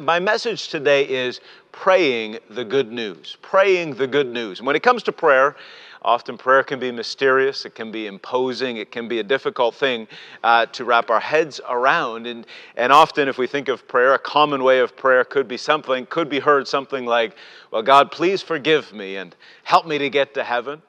My message today is praying the good news. Praying the good news. When it comes to prayer, often prayer can be mysterious, it can be imposing, it can be a difficult thing uh, to wrap our heads around. And, and often, if we think of prayer, a common way of prayer could be something, could be heard something like, Well, God, please forgive me and help me to get to heaven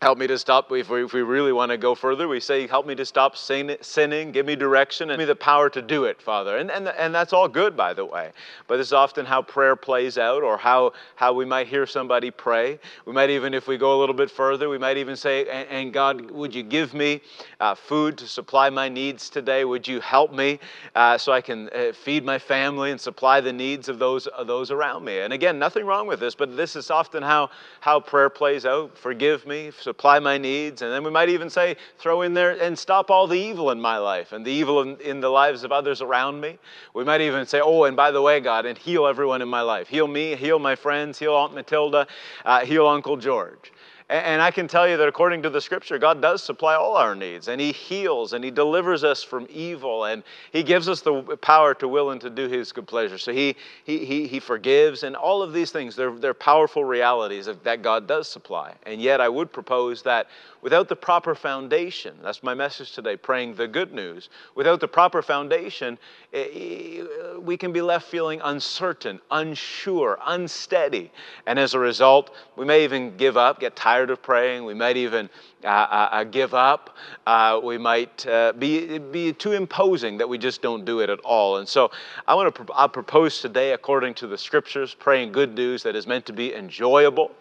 help me to stop. If we, if we really want to go further we say help me to stop sinning. Give me direction and give me the power to do it father. And, and, and that's all good by the way. But this is often how prayer plays out or how, how we might hear somebody pray. We might even if we go a little bit further we might even say and, and god would you give me uh, food to supply my needs today? Would you help me uh, so i can uh, feed my family and supply the needs of those, of those around me? And again nothing wrong with this but this is often how, how prayer plays out. Forgive me supply my needs. And then we might even say, throw in there and stop all the evil in my life and the evil in, in the lives of others around me. We might even say, oh, and by the way, God, and heal everyone in my life. Heal me, heal my friends, heal Aunt Matilda, uh, heal Uncle George. And I can tell you that according to the scripture, God does supply all our needs, and He heals and He delivers us from evil, and He gives us the power to will and to do His good pleasure. So He, he, he, he forgives, and all of these things, they're, they're powerful realities that God does supply. And yet, I would propose that without the proper foundation, that's my message today, praying the good news, without the proper foundation, eh, eh, we can be left feeling uncertain, unsure, unsteady. And as a result, we may even give up, get tired of praying. We might even uh, uh, uh, give up. Uh, we might uh, be, be too imposing that we just don't do it at all. And so I want to pro- propose today, according to the scriptures, praying good news that is meant to be enjoyable,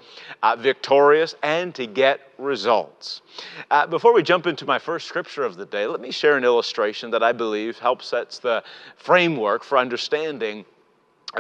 uh, victorious, and to get results. before we jump into my first scripture of the day, let me share an illustration that I believe helps sets the framework for understanding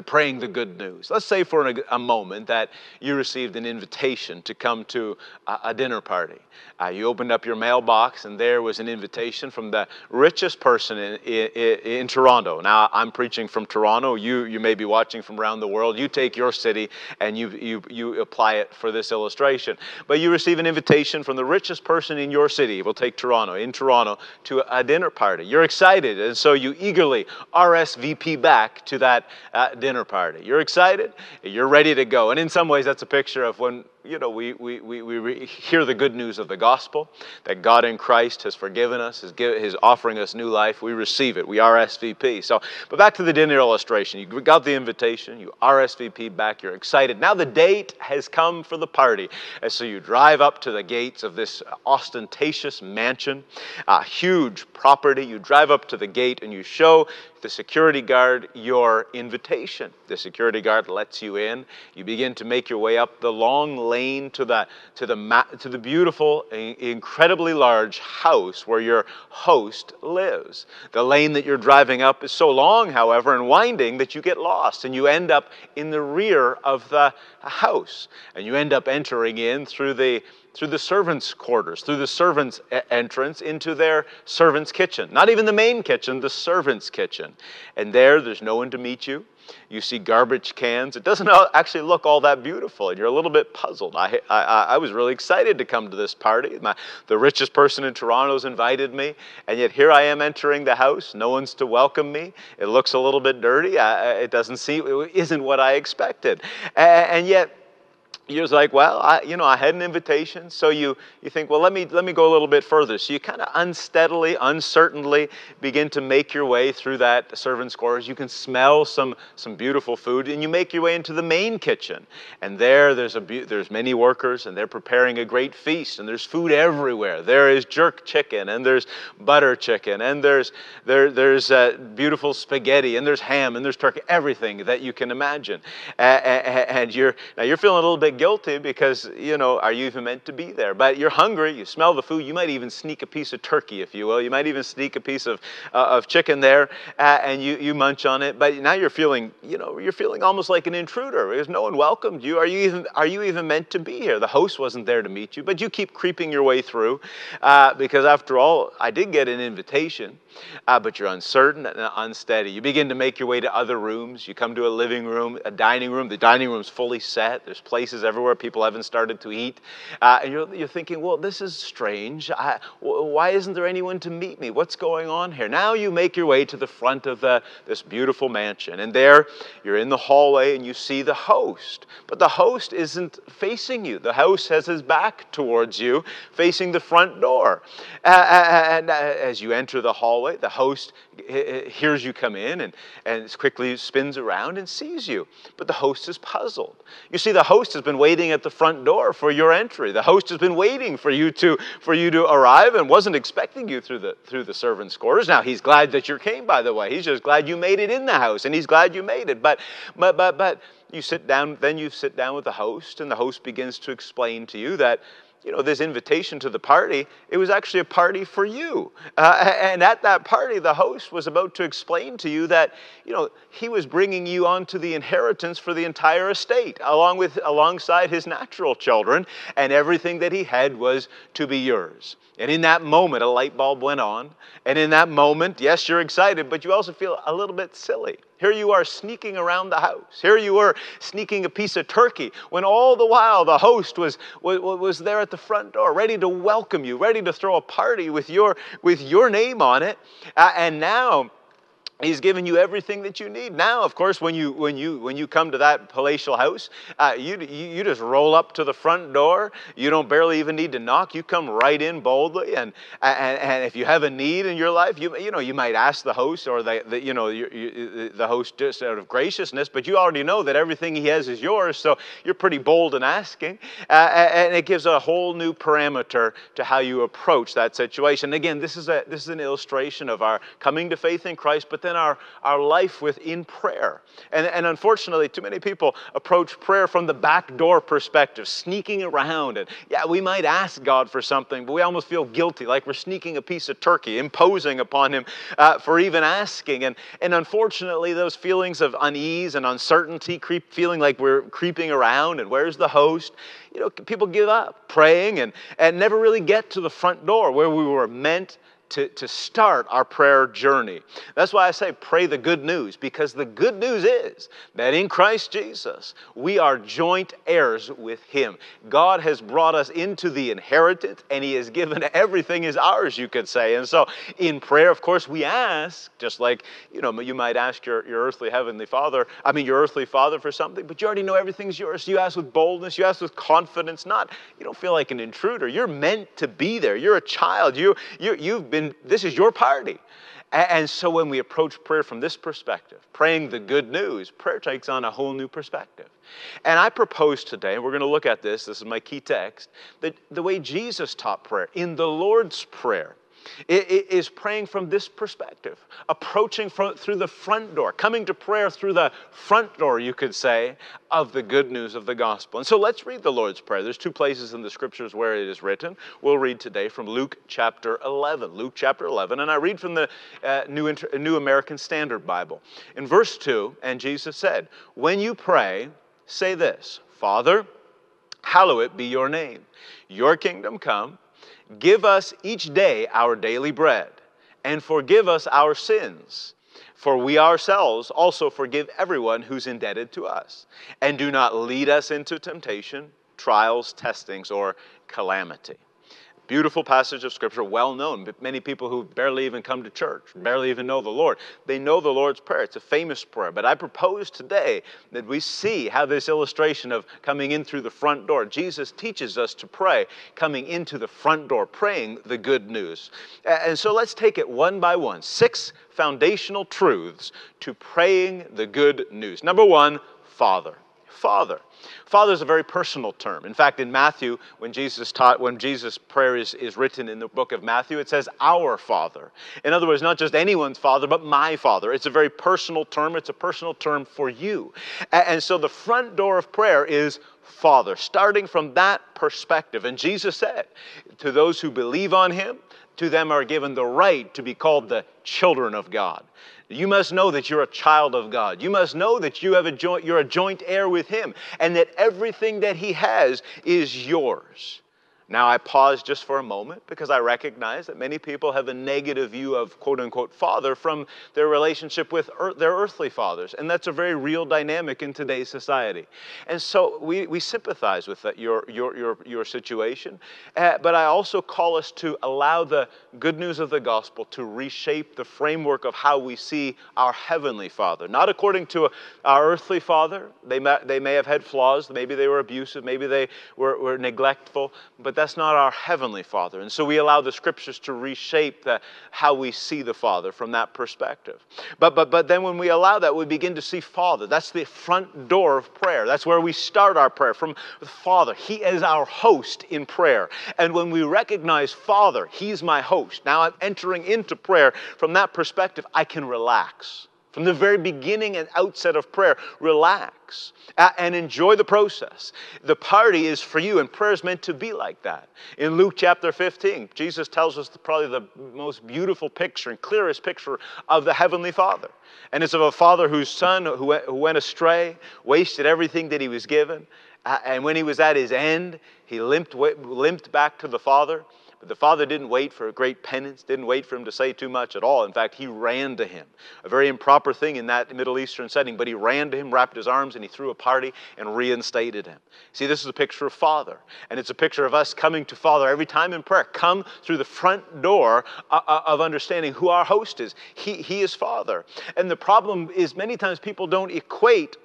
praying the good news. Let's say for a, moment that you received an invitation to come to a, dinner party. Uh, you opened up your mailbox and there was an invitation from the richest person in, in, in, Toronto. Now, I'm preaching from Toronto. You, you may be watching from around the world. You take your city and you, you, you apply it for this illustration. But you receive an invitation from the richest person in your city. We'll take Toronto, in Toronto, to a dinner party. You're excited, and so you eagerly RSVP back to that uh, dinner party. You're excited, you're ready to go. And in some ways, that's a picture of when you know, we, we, we, we hear the good news of the gospel that God in Christ has forgiven us, is, give, is offering us new life. We receive it. We RSVP. So, but back to the dinner illustration. You got the invitation, you RSVP back, you're excited. Now the date has come for the party. And so you drive up to the gates of this ostentatious mansion, a huge property. You drive up to the gate and you show the security guard your invitation. The security guard lets you in. You begin to make your way up the long lane to the, to the, to the beautiful, incredibly large house where your host lives. The lane that you're driving up is so long, however, and winding that you get lost and you end up in the rear of the house. And you end up entering in through the through the servants' quarters, through the servants' entrance into their servants' kitchen. Not even the main kitchen, the servants' kitchen. And there, there's no one to meet you. You see garbage cans. It doesn't actually look all that beautiful, and you're a little bit puzzled. I, I, I was really excited to come to this party. My, the richest person in Toronto's invited me, and yet here I am entering the house. No one's to welcome me. It looks a little bit dirty. I, it doesn't seem, it isn't what I expected. and, and yet, you're like, well, I, you know, I had an invitation, so you, you think, well, let me, let me go a little bit further. So you kind of unsteadily, uncertainly begin to make your way through that servant's quarters. You can smell some, some beautiful food, and you make your way into the main kitchen. And there, there's, a, there's many workers, and they're preparing a great feast, and there's food everywhere. There is jerk chicken, and there's butter chicken, and there's, there, there's uh, beautiful spaghetti, and there's ham, and there's turkey, everything that you can imagine. and you're, now you're feeling a little bit guilty because, you know, are you even meant to be there? But you're hungry, you smell the food, you might even sneak a piece of turkey, if you will. You might even sneak a piece of, uh, of chicken there uh, and you, you munch on it. But now you're feeling, you know, you're feeling almost like an intruder because no one welcomed you. Are you even, are you even meant to be here? The host wasn't there to meet you, but you keep creeping your way through uh, because after all, I did get an invitation. Uh, but you're uncertain and unsteady. You begin to make your way to other rooms. You come to a living room, a dining room. The dining room's fully set. There's places everywhere. People haven't started to eat. Uh, and you're, you're thinking, well, this is strange. Why isn't there anyone to meet me? What's going on here? Now you make your way to the front of the, this beautiful mansion. And there you're in the hallway and you see the host. But the host isn't facing you. The host has his back towards you, facing the front door. Uh, and as you enter the hallway, the host hears you come in and, and quickly spins around and sees you. But the host is puzzled. You see, the host has been waiting at the front door for your entry. The host has been waiting for you to, for you to arrive and wasn't expecting you through the, through the servants' quarters. Now, he's glad that you came, by the way. He's just glad you made it in the house, and he's glad you made it. But, but, but, but you sit down, then you sit down with the host, and the host begins to explain to you that you know, this invitation to the party, it was actually a party for you. Uh, and at that party, the host was about to explain to you that, you know, he was bringing you onto the inheritance for the entire estate, along with, alongside his natural children, and everything that he had was to be yours. And in that moment, a light bulb went on. And in that moment, yes, you're excited, but you also feel a little bit silly. Here you are sneaking around the house. Here you were sneaking a piece of turkey when all the while the host was, was, was there at the front door, ready to welcome you, ready to throw a party with your, with your name on it. Uh, and now, He's given you everything that you need. Now, of course, when you when you when you come to that palatial house, uh, you, you, just roll up to the front door. You don't barely even need to knock. You come right in boldly, and and, and if you have a need in your life, you you know you might ask the host or the, the you know you, you, the host just out of graciousness, but you already know that everything he has is yours, so you're pretty bold in asking, uh, and it gives a whole new parameter to how you approach that situation. Again, this is a this is an illustration of our coming to faith in Christ, but within our, our life within prayer. And, and unfortunately, too many people approach prayer from the back door perspective, sneaking around. And yeah, we might ask God for something, but we almost feel guilty, like we're sneaking a piece of turkey, imposing upon Him uh, for even asking. And, and unfortunately, those feelings of unease and uncertainty, creep, feeling like we're creeping around and where's the host? You know, people give up praying and, and never really get to the front door where we were meant to, to start our prayer journey. That's why I say pray the good news, because the good news is that in Christ Jesus, we are joint heirs with Him. God has brought us into the inheritance, and He has given everything is ours, you could say. And so in prayer, of course, we ask, just like, you know, you might ask your, your earthly heavenly father, I mean, your earthly father for something, but you already know everything's yours. You ask with boldness, you ask with confidence, not, you don't feel like an intruder. You're meant to be there. You're a child. You, you, you've been been, this is your party. And so when we approach prayer from this perspective, praying the good news, prayer takes on a whole new perspective. And I propose today, and we're going to look at this, this is my key text, that the way Jesus taught prayer, in the Lord's Prayer, is praying from this perspective, approaching from, through the front door, coming to prayer through the front door, you could say, of the good news of the gospel. And so let's read the Lord's Prayer. There's two places in the scriptures where it is written. We'll read today from Luke chapter 11. Luke chapter 11, and I read from the uh, New, Inter- New American Standard Bible. In verse 2, and Jesus said, When you pray, say this Father, hallowed be your name. Your kingdom come Give us each day our daily bread, and forgive us our sins, for we ourselves also forgive everyone who's indebted to us. And do not lead us into temptation, trials, testings, or calamity. Beautiful passage of Scripture, well known. But many people who barely even come to church, barely even know the Lord, they know the Lord's Prayer. It's a famous prayer. But I propose today that we see how this illustration of coming in through the front door, Jesus teaches us to pray coming into the front door, praying the good news. And so let's take it one by one. Six foundational truths to praying the good news. Number one, Father. Father. Father is a very personal term. In fact, in Matthew, when Jesus taught, when Jesus' prayer is, is written in the book of Matthew, it says, Our Father. In other words, not just anyone's Father, but my Father. It's a very personal term. It's a personal term for you. And, and so the front door of prayer is Father, starting from that perspective. And Jesus said, To those who believe on him, to them are given the right to be called the children of God. You must know that you're a child of God. You must know that you have a joint, you're a joint heir with Him and that everything that He has is yours. Now, I pause just for a moment because I recognize that many people have a negative view of quote unquote father from their relationship with er- their earthly fathers. And that's a very real dynamic in today's society. And so we, we sympathize with that, your, your, your, your situation. Uh, but I also call us to allow the good news of the gospel to reshape the framework of how we see our heavenly father. Not according to a, our earthly father. They may, they may have had flaws. Maybe they were abusive. Maybe they were, were neglectful. But that's not our heavenly Father. And so we allow the scriptures to reshape the, how we see the Father from that perspective. But, but, but then when we allow that, we begin to see Father. That's the front door of prayer. That's where we start our prayer from Father. He is our host in prayer. And when we recognize Father, He's my host. Now I'm entering into prayer from that perspective, I can relax. From the very beginning and outset of prayer, relax uh, and enjoy the process. The party is for you, and prayer is meant to be like that. In Luke chapter 15, Jesus tells us probably the most beautiful picture and clearest picture of the Heavenly Father. And it's of a father whose son who went astray, wasted everything that he was given, uh, and when he was at his end, he limped, limped back to the Father but the father didn't wait for a great penance, didn't wait for him to say too much at all. In fact, he ran to him. A very improper thing in that Middle Eastern setting, but he ran to him, wrapped his arms, and he threw a party and reinstated him. See, this is a picture of Father, and it's a picture of us coming to Father every time in prayer. Come through the front door uh, uh, of understanding who our host is. He, he is Father. And the problem is many times people don't equate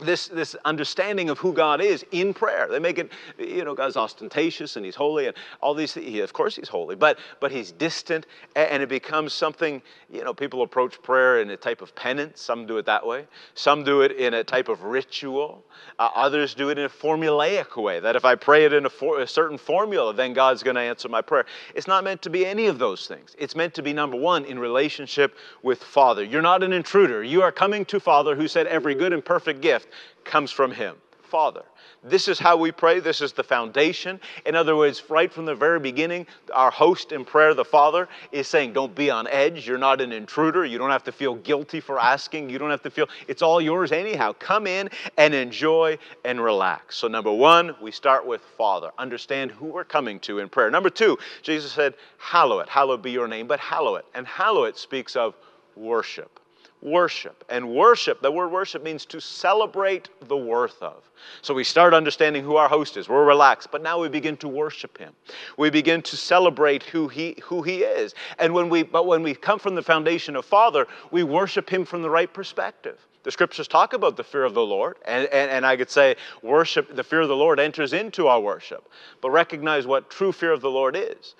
this, this understanding of who God is in prayer. They make it, you know, God's ostentatious and He's holy and all these things. He, of course, He's holy, but, but He's distant and it becomes something, you know, people approach prayer in a type of penance. Some do it that way, some do it in a type of ritual, uh, others do it in a formulaic way that if I pray it in a, for, a certain formula, then God's going to answer my prayer. It's not meant to be any of those things. It's meant to be, number one, in relationship with Father. You're not an intruder. You are coming to Father who said, Every good and perfect gift comes from Him, Father. This is how we pray. This is the foundation. In other words, right from the very beginning, our host in prayer, the Father, is saying, Don't be on edge. You're not an intruder. You don't have to feel guilty for asking. You don't have to feel it's all yours anyhow. Come in and enjoy and relax. So, number one, we start with Father. Understand who we're coming to in prayer. Number two, Jesus said, Hallow it. Hallowed be your name, but hallow it. And hallow it speaks of worship worship. And worship, the word worship means to celebrate the worth of. So we start understanding who our host is. We're relaxed, but now we begin to worship him. We begin to celebrate who he who he is. And when we but when we come from the foundation of Father, we worship him from the right perspective. The scriptures talk about the fear of the Lord, and, and, and I could say worship, the fear of the Lord enters into our worship. But recognize what true fear of the Lord is.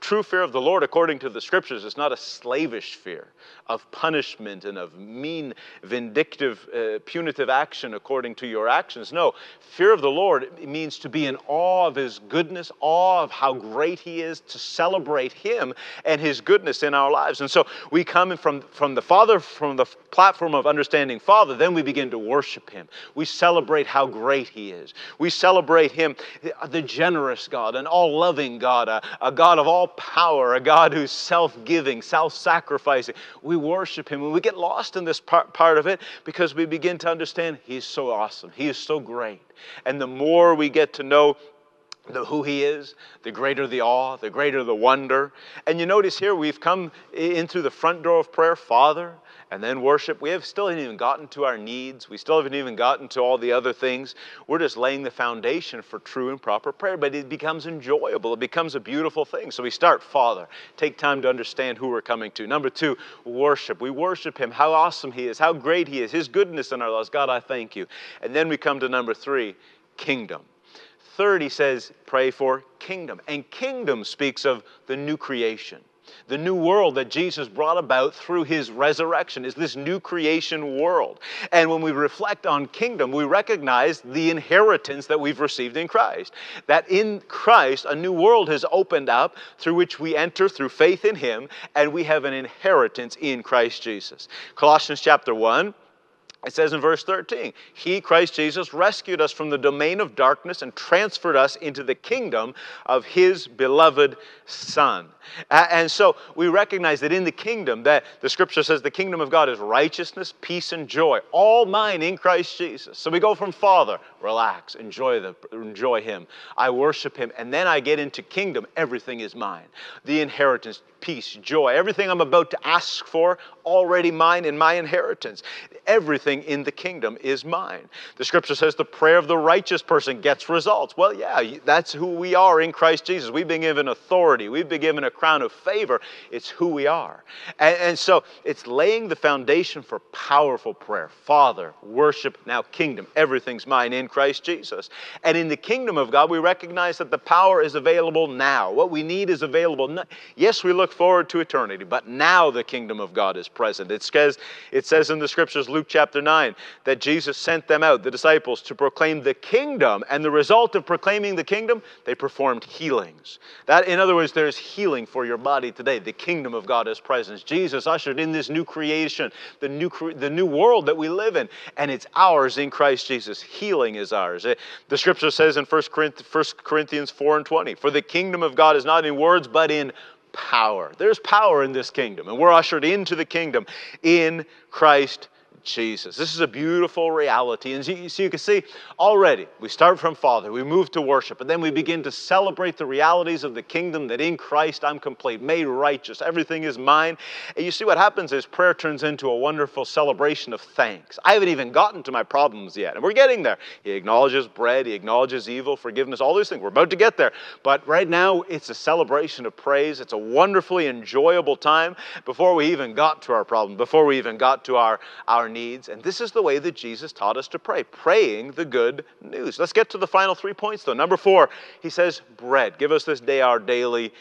True fear of the Lord, according to the scriptures, is not a slavish fear of punishment and of mean, vindictive, uh, punitive action according to your actions. No, fear of the Lord means to be in awe of His goodness, awe of how great He is, to celebrate Him and His goodness in our lives. And so we come from, from the Father, from the platform of understanding Father, then we begin to worship Him. We celebrate how great He is. We celebrate Him, the generous God, an all loving God, a, a God of all power, a God who's self giving, self sacrificing. We worship Him and we get lost in this part, part of it because we begin to understand He's so awesome, He is so great. And the more we get to know the, who he is, the greater the awe, the greater the wonder. And you notice here we've come in through the front door of prayer, Father, and then worship. We have still haven't even gotten to our needs. We still haven't even gotten to all the other things. We're just laying the foundation for true and proper prayer, but it becomes enjoyable. It becomes a beautiful thing. So we start, Father. Take time to understand who we're coming to. Number two, worship. We worship Him, how awesome He is, how great He is, His goodness in our lives. God, I thank you. And then we come to number three, kingdom. Third, he says, pray for kingdom. And kingdom speaks of the new creation. The new world that Jesus brought about through his resurrection is this new creation world. And when we reflect on kingdom, we recognize the inheritance that we've received in Christ. That in Christ, a new world has opened up through which we enter through faith in him, and we have an inheritance in Christ Jesus. Colossians chapter 1 it says in verse 13, He, Christ Jesus, rescued us from the domain of darkness and transferred us into the kingdom of His beloved Son. And so we recognize that in the kingdom, that the scripture says the kingdom of God is righteousness, peace, and joy, all mine in Christ Jesus. So we go from Father, relax, enjoy, the, enjoy Him. I worship Him, and then I get into kingdom. Everything is mine. The inheritance, peace, joy, everything I'm about to ask for, already mine in my inheritance. Everything in the kingdom is mine. The scripture says the prayer of the righteous person gets results. Well, yeah, that's who we are in Christ Jesus. We've been given authority, we've been given a crown of favor. It's who we are. And, and so it's laying the foundation for powerful prayer. Father, worship, now kingdom. Everything's mine in Christ Jesus. And in the kingdom of God, we recognize that the power is available now. What we need is available. Yes, we look forward to eternity, but now the kingdom of God is present. It says, it says in the scriptures, Luke chapter 9, that Jesus sent them out, the disciples, to proclaim the kingdom. And the result of proclaiming the kingdom, they performed healings. That, in other words, there's healing for your body today. The kingdom of God is present. Jesus ushered in this new creation, the new, the new world that we live in, and it's ours in Christ Jesus. Healing is ours. Eh, the scripture says in 1 Corinthians 4 and 20, For the kingdom of God is not in words, but in power. There's power in this kingdom, and we're ushered into the kingdom in Christ Jesus. This is a beautiful reality. And so you can see already, we start from Father, we move to worship, and then we begin to celebrate the realities of the kingdom that in Christ I'm complete, made righteous, everything is mine. And you see what happens is prayer turns into a wonderful celebration of thanks. I haven't even gotten to my problems yet, and we're getting there. He acknowledges bread, he acknowledges evil, forgiveness, all these things. We're about to get there. But right now, it's a celebration of praise. It's a wonderfully enjoyable time before we even got to our problem, before we even got to our, our needs. And this is the way that Jesus taught us to pray, praying the good news. Let's get to the final three points, though. Number four, he says, bread. Give us this day our daily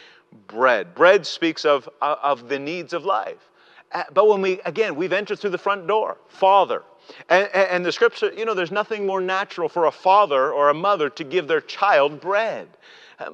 bread. Bread speaks of, uh, of the needs of life. Uh, but when we, again, we've entered through the front door, Father. And, and the scripture, you know, there's nothing more natural for a father or a mother to give their child bread.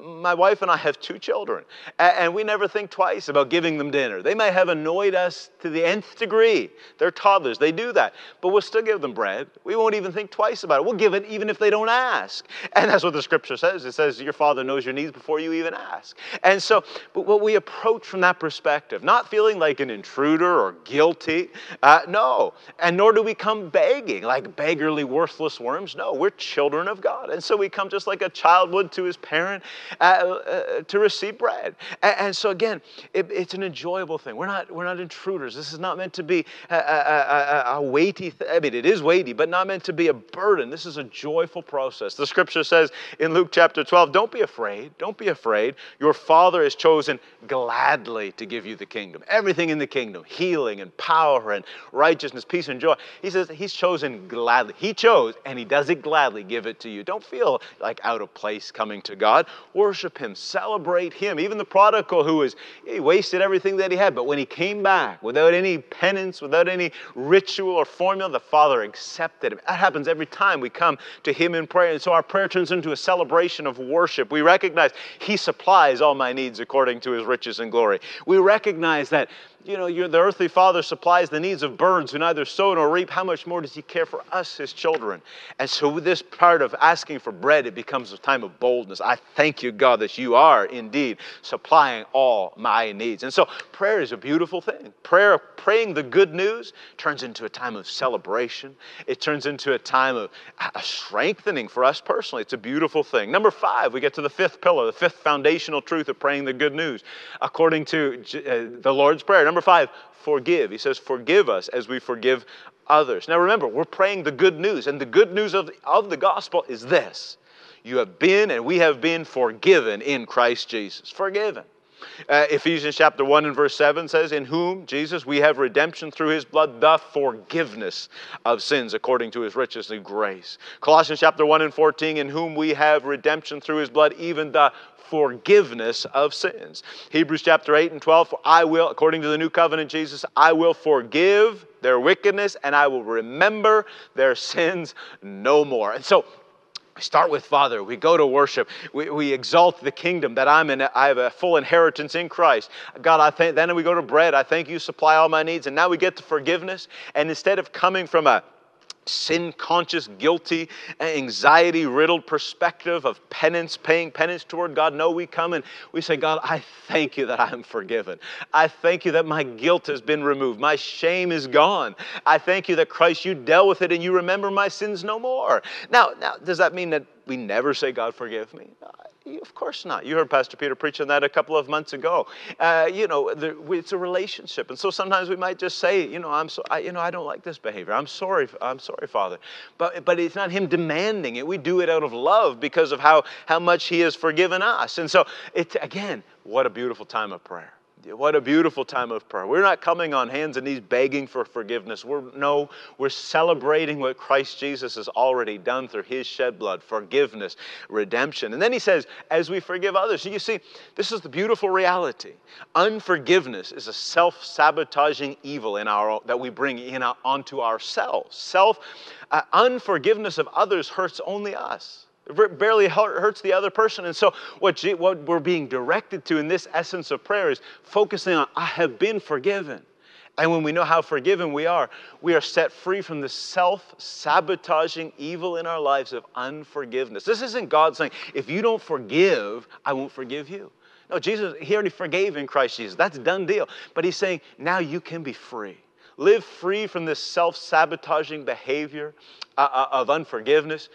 My wife and I have two children, and we never think twice about giving them dinner. They may have annoyed us to the nth degree. They're toddlers, they do that, but we'll still give them bread. We won't even think twice about it. We'll give it even if they don't ask. And that's what the scripture says. It says, Your father knows your needs before you even ask. And so, but what we approach from that perspective, not feeling like an intruder or guilty, uh, no, and nor do we come begging like beggarly, worthless worms. No, we're children of God. And so we come just like a child would to his parent uh, uh, to receive bread. And, and so again, it, it's an enjoyable thing. We're not, we're not intruders. This is not meant to be a, a, a, a weighty, th- I mean, it is weighty, but not meant to be a burden. This is a joyful process. The scripture says in Luke chapter 12, don't be afraid. Don't be afraid. Your Father has chosen gladly to give you the kingdom. Everything in the kingdom, healing and power and righteousness, peace and joy. He says he's chosen gladly. He chose and he does it gladly give it to you. Don't feel like out of place coming to God. Worship him, celebrate him. Even the prodigal who was he wasted everything that he had, but when he came back without any penance, without any ritual or formula, the Father accepted him. That happens every time we come to him in prayer. And so our prayer turns into a celebration of worship. We recognize he supplies all my needs according to his riches and glory. We recognize that you know, the earthly father supplies the needs of birds who neither sow nor reap. How much more does he care for us, his children? And so, with this part of asking for bread, it becomes a time of boldness. I thank you, God, that you are indeed supplying all my needs. And so, prayer is a beautiful thing. Prayer, praying the good news, turns into a time of celebration. It turns into a time of a strengthening for us personally. It's a beautiful thing. Number five, we get to the fifth pillar, the fifth foundational truth of praying the good news, according to uh, the Lord's Prayer. Number five, forgive. He says, Forgive us as we forgive others. Now remember, we're praying the good news, and the good news of, of the gospel is this you have been and we have been forgiven in Christ Jesus. Forgiven. Uh, Ephesians chapter 1 and verse 7 says, In whom, Jesus, we have redemption through his blood, the forgiveness of sins according to his riches and grace. Colossians chapter 1 and 14, In whom we have redemption through his blood, even the forgiveness of sins. Hebrews chapter 8 and 12, for I will, according to the new covenant, Jesus, I will forgive their wickedness and I will remember their sins no more. And so we start with Father. We go to worship. We, we exalt the kingdom that I'm in. I have a full inheritance in Christ. God, I thank. Then we go to bread. I thank you supply all my needs. And now we get to forgiveness. And instead of coming from a sin conscious, guilty, anxiety riddled perspective of penance, paying penance toward God. No, we come and we say, God, I thank you that I am forgiven. I thank you that my guilt has been removed. My shame is gone. I thank you that Christ, you dealt with it and you remember my sins no more. Now, now does that mean that we never say, God, forgive me? Of course not. You heard Pastor Peter preach on that a couple of months ago. Uh, you know, the, it's a relationship, and so sometimes we might just say, you know, I'm so, I, you know, I don't like this behavior. I'm sorry. I'm sorry, Father. But but it's not Him demanding it. We do it out of love because of how how much He has forgiven us. And so, it again, what a beautiful time of prayer. What a beautiful time of prayer. We're not coming on hands and knees begging for forgiveness. We're, no, we're celebrating what Christ Jesus has already done through his shed blood, forgiveness, redemption. And then he says, as we forgive others. You see, this is the beautiful reality. Unforgiveness is a self sabotaging evil in our, that we bring in onto ourselves. Self uh, unforgiveness of others hurts only us. It barely hurts the other person. And so, what, what we're being directed to in this essence of prayer is focusing on, I have been forgiven. And when we know how forgiven we are, we are set free from the self sabotaging evil in our lives of unforgiveness. This isn't God saying, if you don't forgive, I won't forgive you. No, Jesus, He already forgave in Christ Jesus. That's done deal. But He's saying, now you can be free. Live free from this self sabotaging behavior uh, uh, of unforgiveness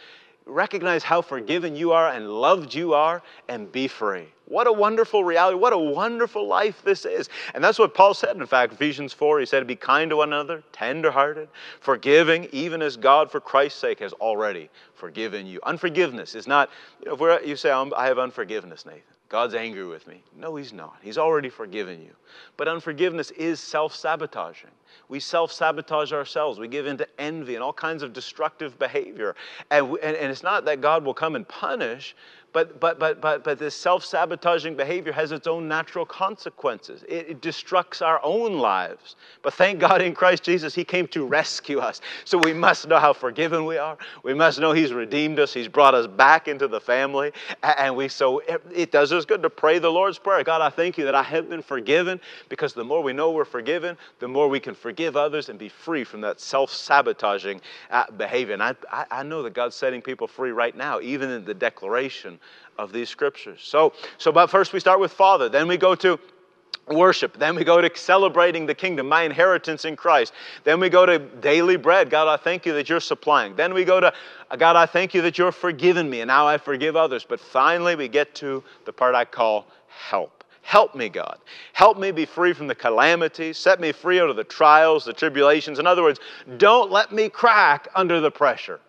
recognize how forgiven you are and loved you are, and be free. What a wonderful reality. What a wonderful life this is. And that's what Paul said, in fact, Ephesians 4. He said, Be kind to one another, tenderhearted, forgiving, even as God, for Christ's sake, has already forgiven you. Unforgiveness is not, you know, if you say, I have unforgiveness, Nathan. God's angry with me. No, He's not. He's already forgiven you. But unforgiveness is self sabotaging. We self sabotage ourselves. We give in to envy and all kinds of destructive behavior. And, and, and it's not that God will come and punish, but, but, but, but, but this self sabotaging behavior has its own natural consequences. It, it, destructs our own lives. But thank God in Christ Jesus, He came to rescue us. So we must know how forgiven we are. We must know He's redeemed us. He's brought us back into the family. And we so it, it does us good to pray the Lord's Prayer. God, I thank you that I have been forgiven because the more we know we're forgiven, the more we can forgive others and be free from that self sabotaging uh, behavior. And I, I, I know that God's setting people free right now, even in the declaration of these scriptures. So, so but first we start with Father, then we go to worship. Then we go to celebrating the kingdom, my inheritance in Christ. Then we go to daily bread. God, I thank you that you're supplying. Then we go to, God, I thank you that you're forgiven me, and now I forgive others. But finally, we get to the part I call help. Help me, God. Help me be free from the calamities. Set me free out of the trials, the tribulations. In other words, don't let me crack under the pressure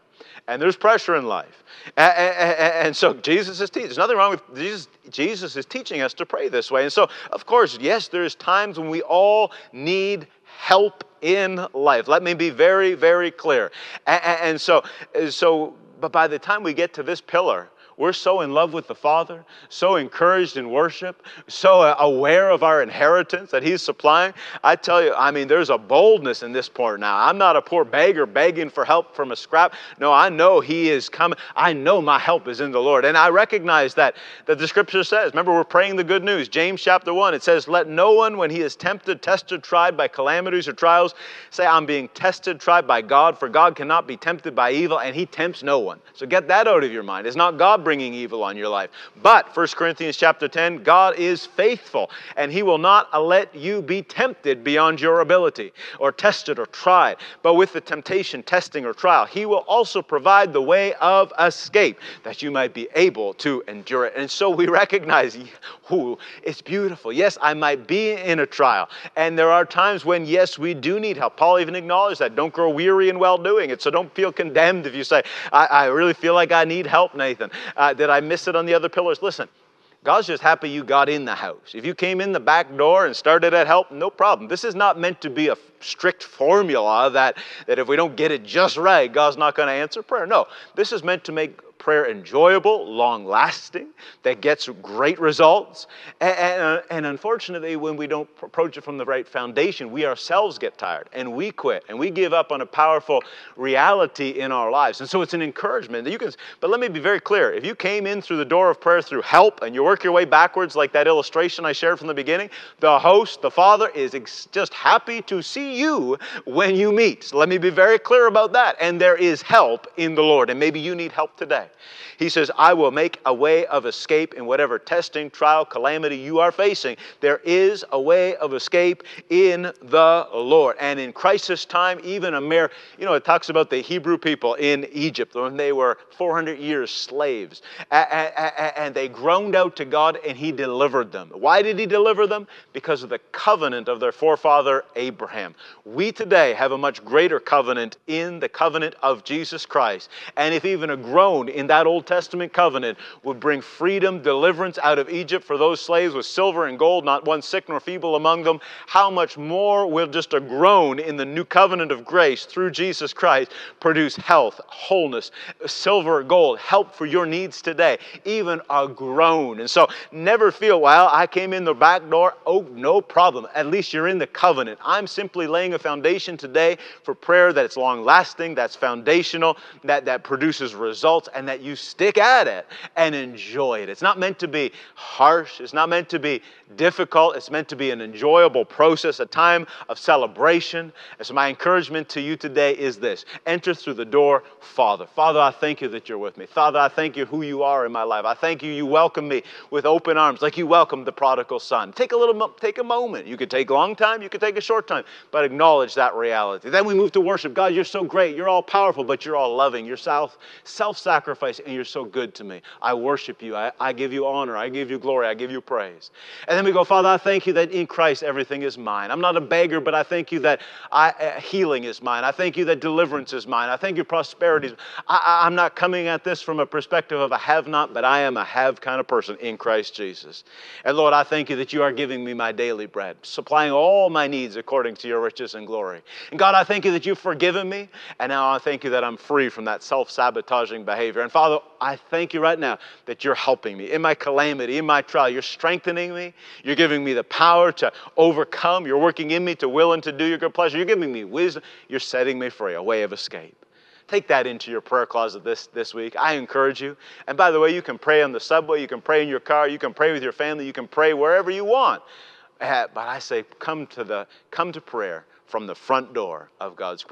and there's pressure in life. And, and, and, so Jesus is teaching. There's nothing wrong with Jesus. Jesus is teaching us to pray this way. And so, of course, yes, there's times when we all need help in life. Let me be very, very clear. And, and so, so, but by the time we get to this pillar, we're so in love with the Father, so encouraged in worship, so uh, aware of our inheritance that He's supplying. I tell you, I mean, there's a boldness in this part now. I'm not a poor beggar begging for help from a scrap. No, I know He is coming. I know my help is in the Lord. And I recognize that, that the scripture says, remember, we're praying the good news. James chapter 1, it says, Let no one, when he is tempted, tested, tried by calamities or trials, say, I'm being tested, tried by God, for God cannot be tempted by evil, and He tempts no one. So get that out of your mind. It's not God bringing evil on your life. But 1 Corinthians chapter 10, God is faithful and he will not let you be tempted beyond your ability or tested or tried. But with the temptation, testing, or trial, he will also provide the way of escape that you might be able to endure it. And so we recognize, who it's beautiful. Yes, I might be in a trial. And there are times when, yes, we do need help. Paul even acknowledged that. Don't grow weary in well doing it. So don't feel condemned if you say, I really feel like I need help, Nathan. Uh, did I miss it on the other pillars? Listen, God's just happy you got in the house. If you came in the back door and started at help, no problem. This is not meant to be a strict formula that, that if we don't get it just right, God's not going to answer prayer. No, this is meant to make prayer enjoyable, long lasting, that gets great results. And, and, uh, and, unfortunately, when we don't approach it from the right foundation, we ourselves get tired and we quit and we give up on a powerful reality in our lives. And so it's an encouragement that you can, but let me be very clear. If you came in through the door of prayer through help and you work your way backwards, like that illustration I shared from the beginning, the host, the Father, is ex- just happy to see you when you meet. So let me be very clear about that. And there is help in the Lord. And maybe you need help today. He says, I will make a way of escape in whatever testing, trial, calamity you are facing. There is a way of escape in the Lord. And in crisis time, even a mere, you know, it talks about the Hebrew people in Egypt when they were 400 years slaves. And they groaned out to God and He delivered them. Why did He deliver them? Because of the covenant of their forefather Abraham. We today have a much greater covenant in the covenant of Jesus Christ. And if even a groan in that Old Testament covenant would bring freedom, deliverance out of Egypt for those slaves with silver and gold, not one sick nor feeble among them, how much more will just a groan in the new covenant of grace through Jesus Christ produce health, wholeness, silver, gold, help for your needs today, even a groan. And so never feel, well, I came in the back door. Oh, no problem. At least you're in the covenant. I'm simply laying a foundation today for prayer that's long lasting, that's foundational, that, that produces results, and that you stick at it and enjoy it. It's not meant to be harsh, it's not meant to be difficult, it's meant to be an enjoyable process, a time of celebration. And so, my encouragement to you today is this enter through the door, Father. Father, I thank you that you're with me. Father, I thank you who you are in my life. I thank you, you welcome me with open arms like you welcomed the prodigal son. Take a little, take a moment. You could take a long time, you could take a short time, but acknowledge that reality. Then we move to worship. God, you're so great. You're all powerful, but you're all loving. You're self sacrifice, and you're so good to me. I worship you. I, I give you honor. I give you glory. I give you praise. And then we go, Father, I thank you that in Christ everything is mine. I'm not a beggar, but I thank you that I, uh, healing is mine. I thank you that deliverance is mine. I thank you prosperity is I, I'm not coming at this from a perspective of a have not, but I am a have kind of person in Christ Jesus. And Lord, I thank you that you are giving me my daily bread, supplying all my needs according to your riches and glory. And God, I thank you that you've forgiven me, and now I thank you that I'm free from that self sabotaging behavior. Father, I thank you right now that you're helping me in my calamity, in my trial. You're strengthening me. You're giving me the power to overcome. You're working in me to will and to do your good pleasure. You're giving me wisdom. You're setting me free, a way of escape. Take that into your prayer closet this, this week. I encourage you. And by the way, you can pray on the subway, you can pray in your car, you can pray with your family, you can pray wherever you want. Uh, but I say, come to, the, come to prayer from the front door of God's presence.